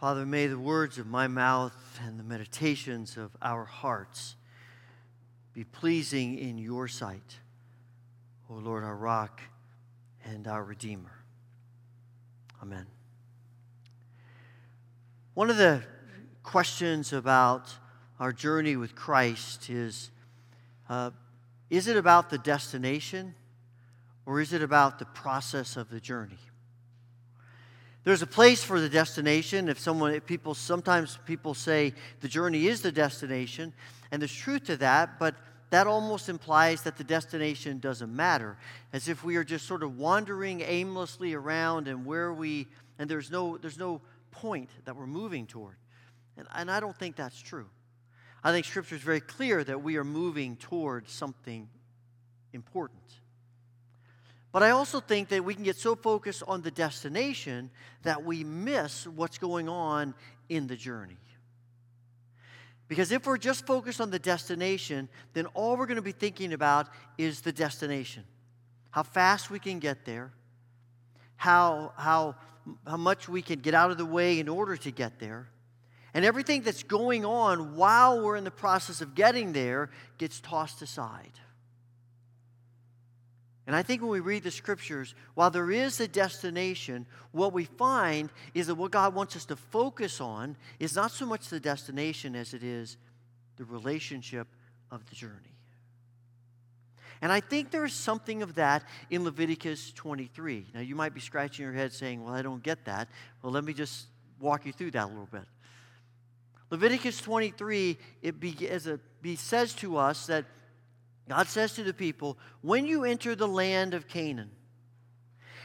Father, may the words of my mouth and the meditations of our hearts be pleasing in your sight, O Lord, our rock and our Redeemer. Amen. One of the questions about our journey with Christ is uh, is it about the destination or is it about the process of the journey? There's a place for the destination. If someone, if people, sometimes people say the journey is the destination, and there's truth to that, but that almost implies that the destination doesn't matter, as if we are just sort of wandering aimlessly around and where we, and there's no, there's no point that we're moving toward. And, and I don't think that's true. I think Scripture is very clear that we are moving towards something important. But I also think that we can get so focused on the destination that we miss what's going on in the journey. Because if we're just focused on the destination, then all we're going to be thinking about is the destination. How fast we can get there, how, how, how much we can get out of the way in order to get there. And everything that's going on while we're in the process of getting there gets tossed aside. And I think when we read the scriptures, while there is a destination, what we find is that what God wants us to focus on is not so much the destination as it is the relationship of the journey. And I think there is something of that in Leviticus 23. Now, you might be scratching your head saying, Well, I don't get that. Well, let me just walk you through that a little bit. Leviticus 23, it be, be, says to us that God says to the people, when you enter the land of Canaan,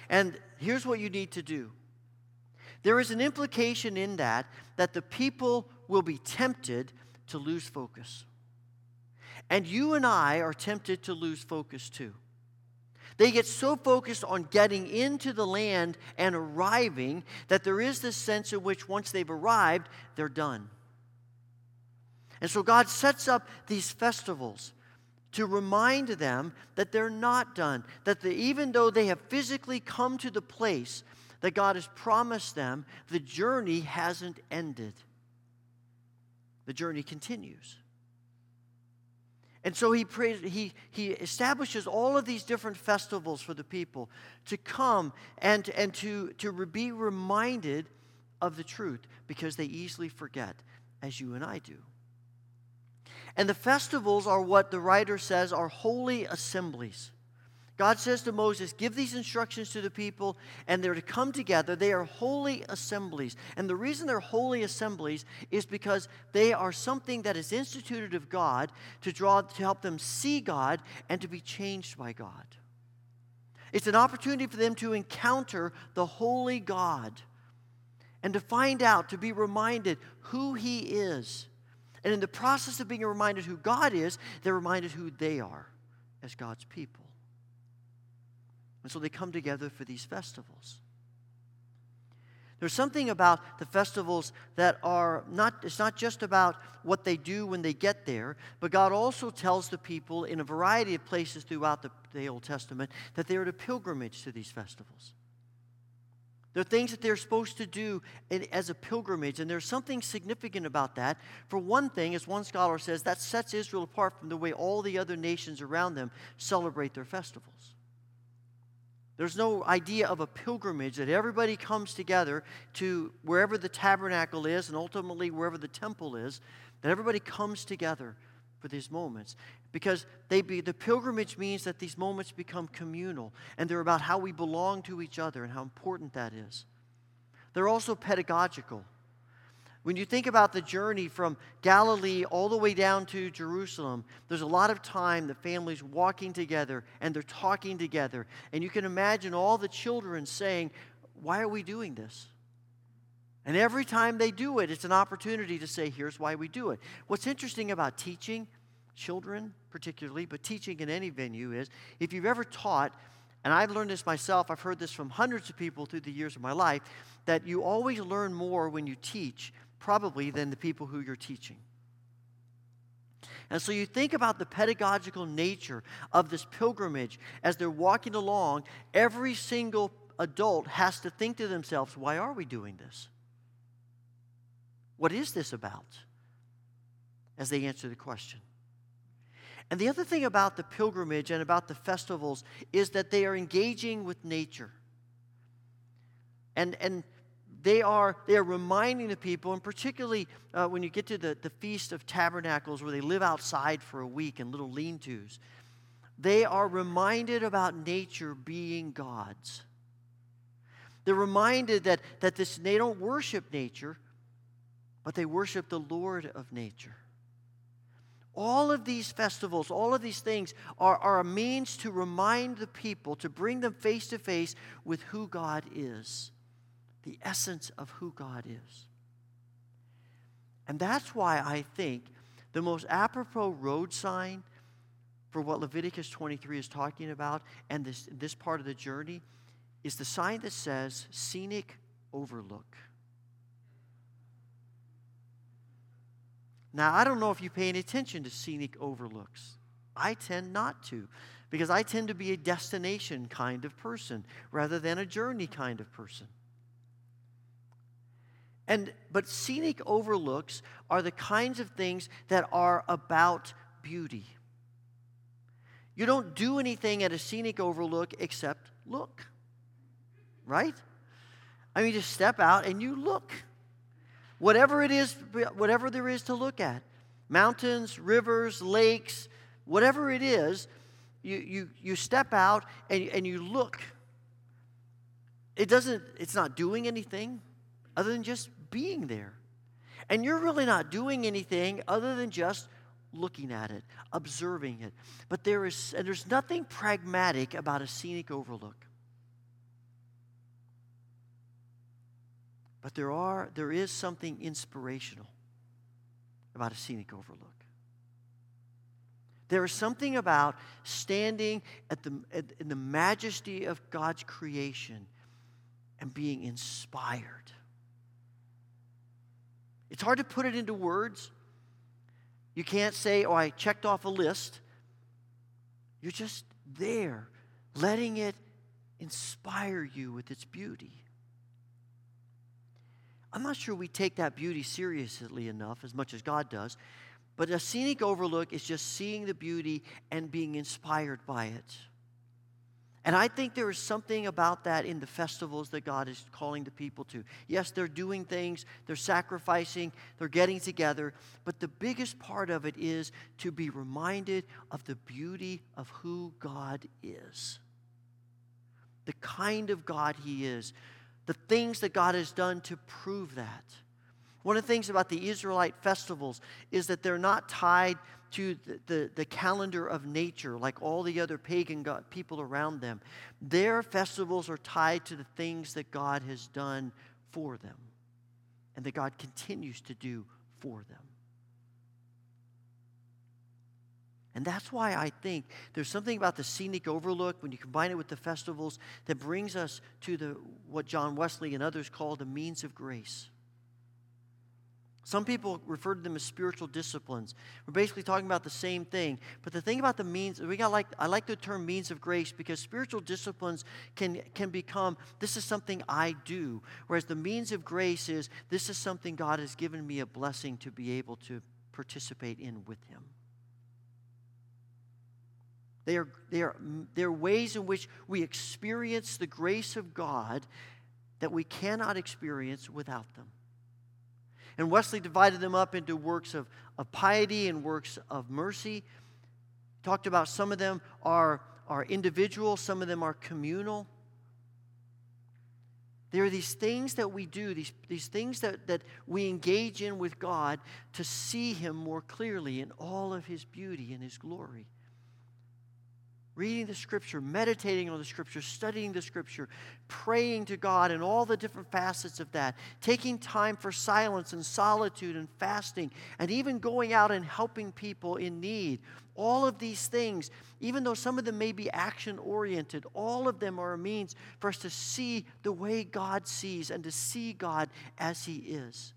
and here's what you need to do. There is an implication in that that the people will be tempted to lose focus. And you and I are tempted to lose focus too. They get so focused on getting into the land and arriving that there is this sense in which once they've arrived, they're done. And so God sets up these festivals to remind them that they're not done, that the, even though they have physically come to the place that God has promised them, the journey hasn't ended. The journey continues. And so he, prays, he, he establishes all of these different festivals for the people to come and, and to, to be reminded of the truth because they easily forget, as you and I do. And the festivals are what the writer says are holy assemblies. God says to Moses, Give these instructions to the people, and they're to come together. They are holy assemblies. And the reason they're holy assemblies is because they are something that is instituted of God to draw to help them see God and to be changed by God. It's an opportunity for them to encounter the holy God and to find out, to be reminded who He is and in the process of being reminded who God is, they're reminded who they are as God's people. And so they come together for these festivals. There's something about the festivals that are not, it's not just about what they do when they get there, but God also tells the people in a variety of places throughout the, the Old Testament that they are to pilgrimage to these festivals. Are things that they're supposed to do as a pilgrimage, and there's something significant about that. For one thing, as one scholar says, that sets Israel apart from the way all the other nations around them celebrate their festivals. There's no idea of a pilgrimage that everybody comes together to wherever the tabernacle is and ultimately wherever the temple is, that everybody comes together these moments because they be, the pilgrimage means that these moments become communal and they're about how we belong to each other and how important that is. They're also pedagogical. When you think about the journey from Galilee all the way down to Jerusalem, there's a lot of time the families walking together and they're talking together. And you can imagine all the children saying, Why are we doing this? And every time they do it, it's an opportunity to say, here's why we do it. What's interesting about teaching, children particularly, but teaching in any venue is if you've ever taught, and I've learned this myself, I've heard this from hundreds of people through the years of my life, that you always learn more when you teach, probably, than the people who you're teaching. And so you think about the pedagogical nature of this pilgrimage as they're walking along, every single adult has to think to themselves, why are we doing this? What is this about? As they answer the question. And the other thing about the pilgrimage and about the festivals is that they are engaging with nature. And, and they are, they are reminding the people, and particularly uh, when you get to the, the Feast of Tabernacles, where they live outside for a week in little lean tos, they are reminded about nature being God's. They're reminded that, that this, they don't worship nature, but they worship the Lord of nature. All of these festivals, all of these things are, are a means to remind the people, to bring them face to face with who God is, the essence of who God is. And that's why I think the most apropos road sign for what Leviticus 23 is talking about and this, this part of the journey is the sign that says scenic overlook. Now, I don't know if you pay any attention to scenic overlooks. I tend not to because I tend to be a destination kind of person rather than a journey kind of person. And but scenic overlooks are the kinds of things that are about beauty. You don't do anything at a scenic overlook except look right? I mean, just step out and you look. Whatever it is, whatever there is to look at mountains, rivers, lakes, whatever it is, you, you, you step out and, and you look. It doesn't, it's not doing anything other than just being there. And you're really not doing anything other than just looking at it, observing it. But there is, and there's nothing pragmatic about a scenic overlook. But there, are, there is something inspirational about a scenic overlook. There is something about standing at the, at, in the majesty of God's creation and being inspired. It's hard to put it into words. You can't say, oh, I checked off a list. You're just there, letting it inspire you with its beauty. I'm not sure we take that beauty seriously enough, as much as God does. But a scenic overlook is just seeing the beauty and being inspired by it. And I think there is something about that in the festivals that God is calling the people to. Yes, they're doing things, they're sacrificing, they're getting together, but the biggest part of it is to be reminded of the beauty of who God is, the kind of God He is, the things that God has done to prove that. One of the things about the Israelite festivals is that they're not tied to the, the, the calendar of nature like all the other pagan God, people around them. Their festivals are tied to the things that God has done for them and that God continues to do for them. And that's why I think there's something about the scenic overlook when you combine it with the festivals that brings us to the what John Wesley and others call the means of grace. Some people refer to them as spiritual disciplines. We're basically talking about the same thing. But the thing about the means, we got like I like the term means of grace because spiritual disciplines can can become this is something I do, whereas the means of grace is this is something God has given me a blessing to be able to participate in with Him. They are, they, are, they are ways in which we experience the grace of God that we cannot experience without them. And Wesley divided them up into works of, of piety and works of mercy. Talked about some of them are, are individual, some of them are communal. There are these things that we do, these, these things that, that we engage in with God to see Him more clearly in all of His beauty and His glory reading the scripture, meditating on the scripture, studying the scripture, praying to God and all the different facets of that, taking time for silence and solitude and fasting, and even going out and helping people in need. All of these things, even though some of them may be action oriented, all of them are a means for us to see the way God sees and to see God as He is.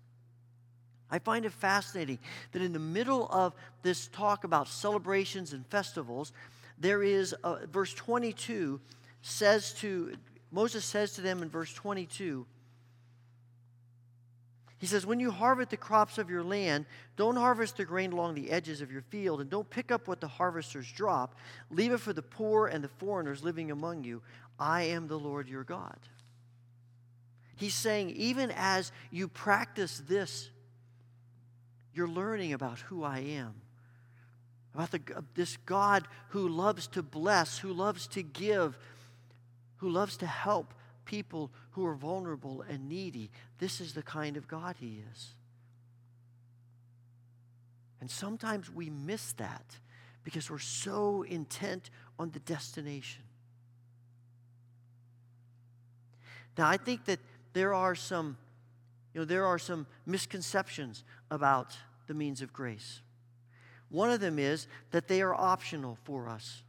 I find it fascinating that in the middle of this talk about celebrations and festivals, there is, a, verse 22 says to, Moses says to them in verse 22, He says, When you harvest the crops of your land, don't harvest the grain along the edges of your field, and don't pick up what the harvesters drop. Leave it for the poor and the foreigners living among you. I am the Lord your God. He's saying, even as you practice this, you're learning about who I am. About the, this God who loves to bless, who loves to give, who loves to help people who are vulnerable and needy. This is the kind of God He is. And sometimes we miss that because we're so intent on the destination. Now, I think that there are some, you know, there are some misconceptions about the means of grace. One of them is that they are optional for us.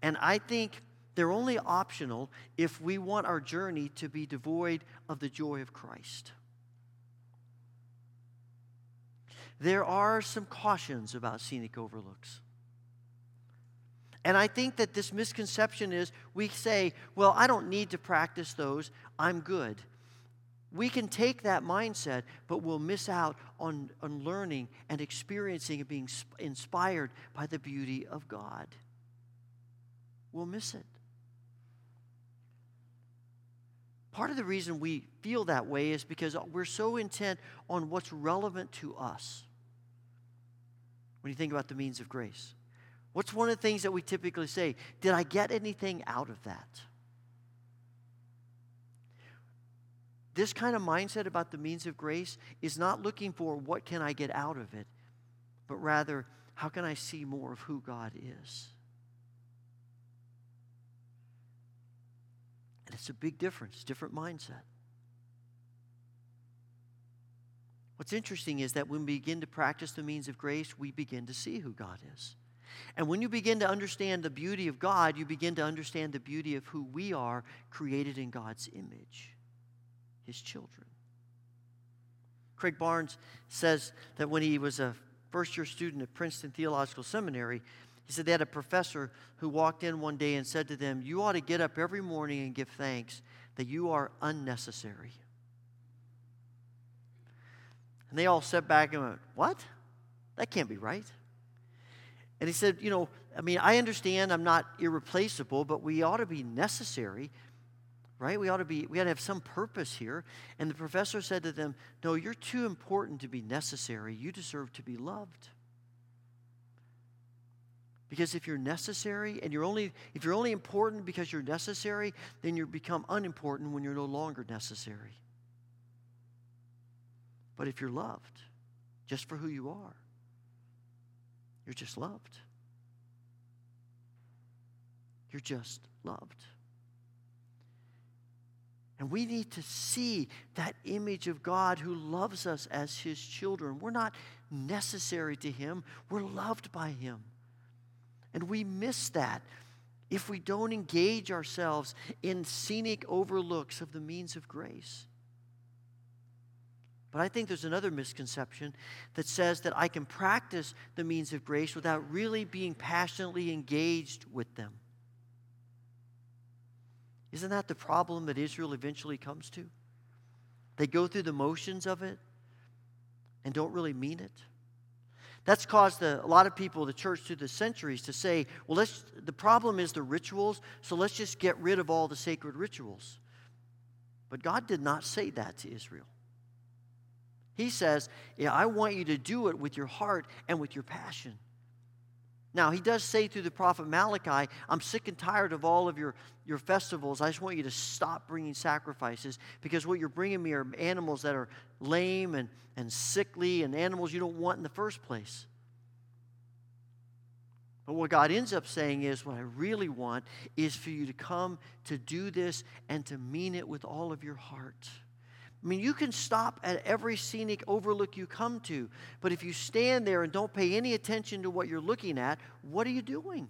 And I think they're only optional if we want our journey to be devoid of the joy of Christ. There are some cautions about scenic overlooks. And I think that this misconception is we say, well, I don't need to practice those, I'm good. We can take that mindset, but we'll miss out on, on learning and experiencing and being inspired by the beauty of God. We'll miss it. Part of the reason we feel that way is because we're so intent on what's relevant to us when you think about the means of grace. What's one of the things that we typically say? Did I get anything out of that? This kind of mindset about the means of grace is not looking for what can I get out of it, but rather, how can I see more of who God is? And it's a big difference, different mindset. What's interesting is that when we begin to practice the means of grace, we begin to see who God is. And when you begin to understand the beauty of God, you begin to understand the beauty of who we are created in God's image, His children. Craig Barnes says that when he was a first year student at Princeton Theological Seminary, he said they had a professor who walked in one day and said to them, You ought to get up every morning and give thanks that you are unnecessary. And they all sat back and went, What? That can't be right. And he said, You know, I mean, I understand I'm not irreplaceable, but we ought to be necessary, right? We ought to be, we ought to have some purpose here. And the professor said to them, No, you're too important to be necessary. You deserve to be loved. Because if you're necessary and you're only if you're only important because you're necessary, then you become unimportant when you're no longer necessary. But if you're loved just for who you are, you're just loved. You're just loved. And we need to see that image of God who loves us as his children. We're not necessary to him, we're loved by him. And we miss that if we don't engage ourselves in scenic overlooks of the means of grace. But I think there's another misconception that says that I can practice the means of grace without really being passionately engaged with them. Isn't that the problem that Israel eventually comes to? They go through the motions of it and don't really mean it. That's caused a, a, lot of people, the church through the centuries, to say, well, let's, the problem is the rituals, so let's just get rid of all the sacred rituals. But God did not say that to Israel. He says, yeah, I want you to do it with your heart and with your passion. Now, he does say through the prophet Malachi, I'm sick and tired of all of your, your festivals. I just want you to stop bringing sacrifices because what you're bringing me are animals that are lame and, and sickly and animals you don't want in the first place. But what God ends up saying is, what I really want is for you to come to do this and to mean it with all of your heart. I mean, you can stop at every scenic overlook you come to, but if you stand there and don't pay any attention to what you're looking at, what are you doing?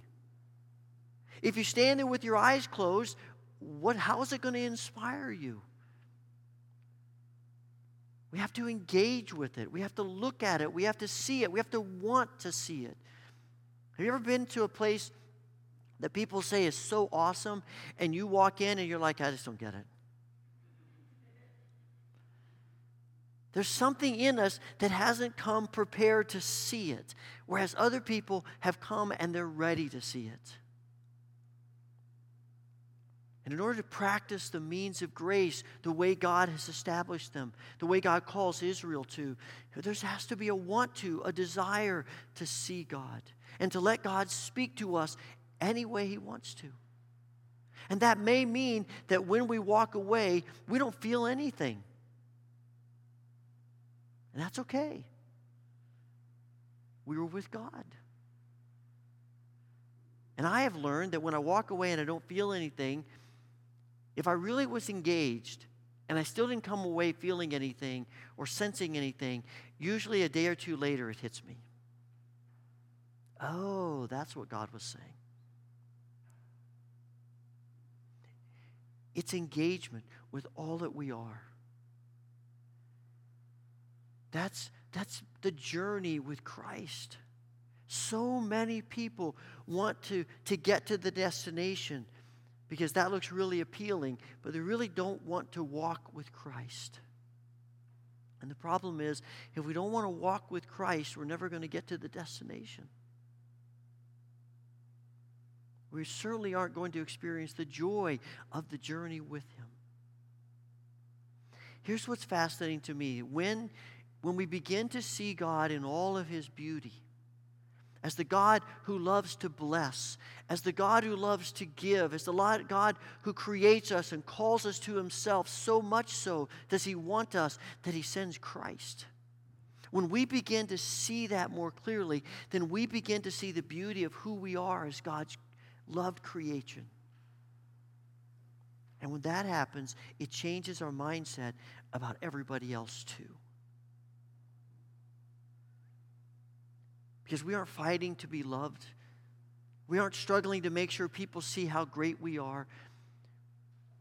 If you stand there with your eyes closed, what, how is it going to inspire you? We have to engage with it. We have to look at it. We have to see it. We have to want to see it. Have you ever been to a place that people say is so awesome and you walk in and you're like, I just don't get it? There's something in us that hasn't come prepared to see it, whereas other people have come and they're ready to see it. And in order to practice the means of grace the way God has established them, the way God calls Israel to, there has to be a want to, a desire to see God and to let God speak to us any way He wants to. And that may mean that when we walk away, we don't feel anything. And that's okay. We were with God. And I have learned that when I walk away and I don't feel anything, if I really was engaged and I still didn't come away feeling anything or sensing anything, usually a day or two later it hits me. Oh, that's what God was saying. It's engagement with all that we are. That's, that's the journey with Christ. So many people want to, to get to the destination because that looks really appealing, but they really don't want to walk with Christ. And the problem is, if we don't want to walk with Christ, we're never going to get to the destination. We certainly aren't going to experience the joy of the journey with Him. Here's what's fascinating to me. When, when we begin to see God in all of His beauty, as the God who loves to bless, as the God who loves to give, as the God who creates us and calls us to himself, so much so does he want us that he sends Christ. When we begin to see that more clearly, then we begin to see the beauty of who we are as God's loved creation. And when that happens, it changes our mindset about everybody else too. Because we aren't fighting to be loved. We aren't struggling to make sure people see how great we are.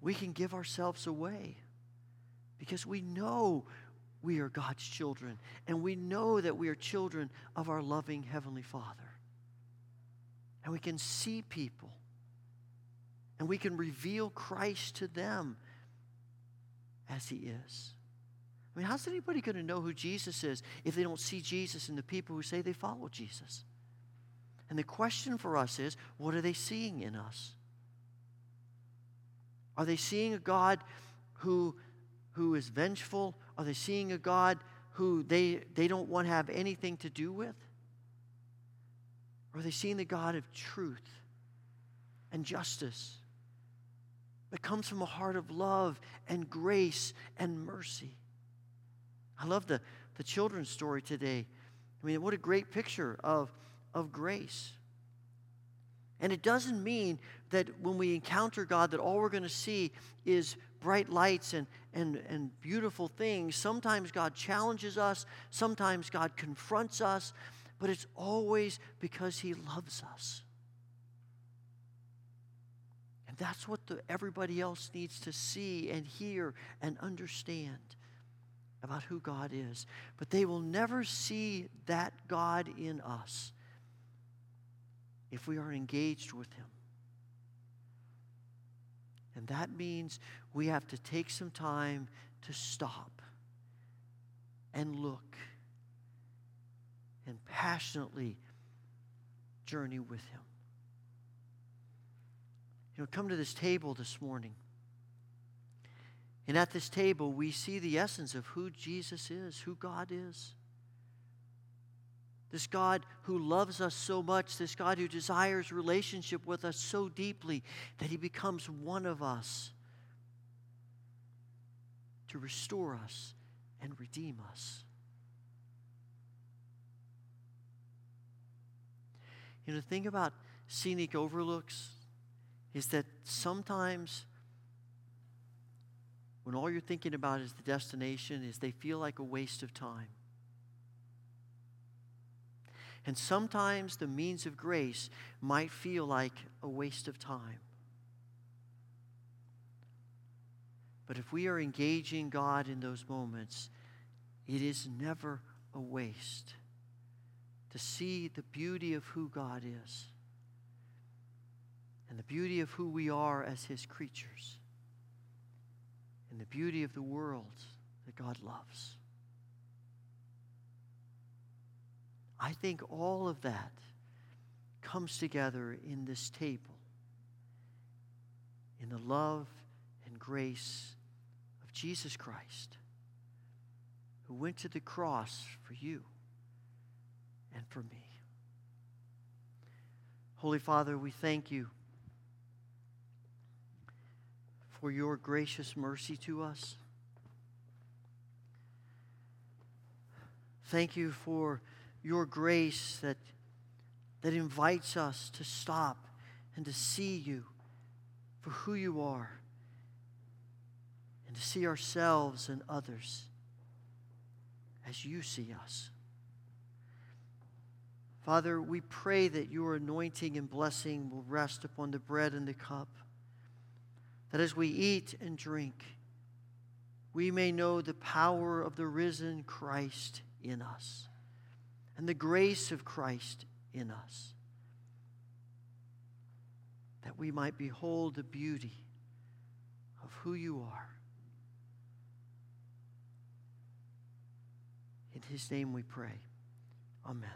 We can give ourselves away because we know we are God's children and we know that we are children of our loving Heavenly Father. And we can see people and we can reveal Christ to them as He is. I mean, how's anybody going to know who Jesus is if they don't see Jesus in the people who say they follow Jesus? And the question for us is what are they seeing in us? Are they seeing a God who, who is vengeful? Are they seeing a God who they, they don't want to have anything to do with? Or are they seeing the God of truth and justice that comes from a heart of love and grace and mercy? I love the, the children's story today. I mean, what a great picture of, of grace. And it doesn't mean that when we encounter God, that all we're going to see is bright lights and, and, and beautiful things. Sometimes God challenges us, sometimes God confronts us, but it's always because He loves us. And that's what the, everybody else needs to see and hear and understand about who God is. But they will never see that God in us if we are engaged with Him. And that means we have to take some time to stop and look and passionately journey with Him. You know, come to this table this morning. And at this table, we see the essence of who Jesus is, who God is. This God who loves us so much, this God who desires relationship with us so deeply that he becomes one of us to restore us and redeem us. You know, the thing about scenic overlooks is that sometimes when all you're thinking about is the destination, is they feel like a waste of time. And sometimes the means of grace might feel like a waste of time. But if we are engaging God in those moments, it is never a waste to see the beauty of who God is and the beauty of who we are as His creatures and the beauty of the world that God loves. I think all of that comes together in this table, in the love and grace of Jesus Christ, who went to the cross for you and for me. Holy Father, we thank you for your gracious mercy to us. Thank you for your grace that, that invites us to stop and to see you for who you are and to see ourselves and others as you see us. Father, we pray that your anointing and blessing will rest upon the bread and the cup, that as we eat and drink, we may know the power of the risen Christ in us and the grace of Christ in us, that we might behold the beauty of who you are. In his name we pray. Amen.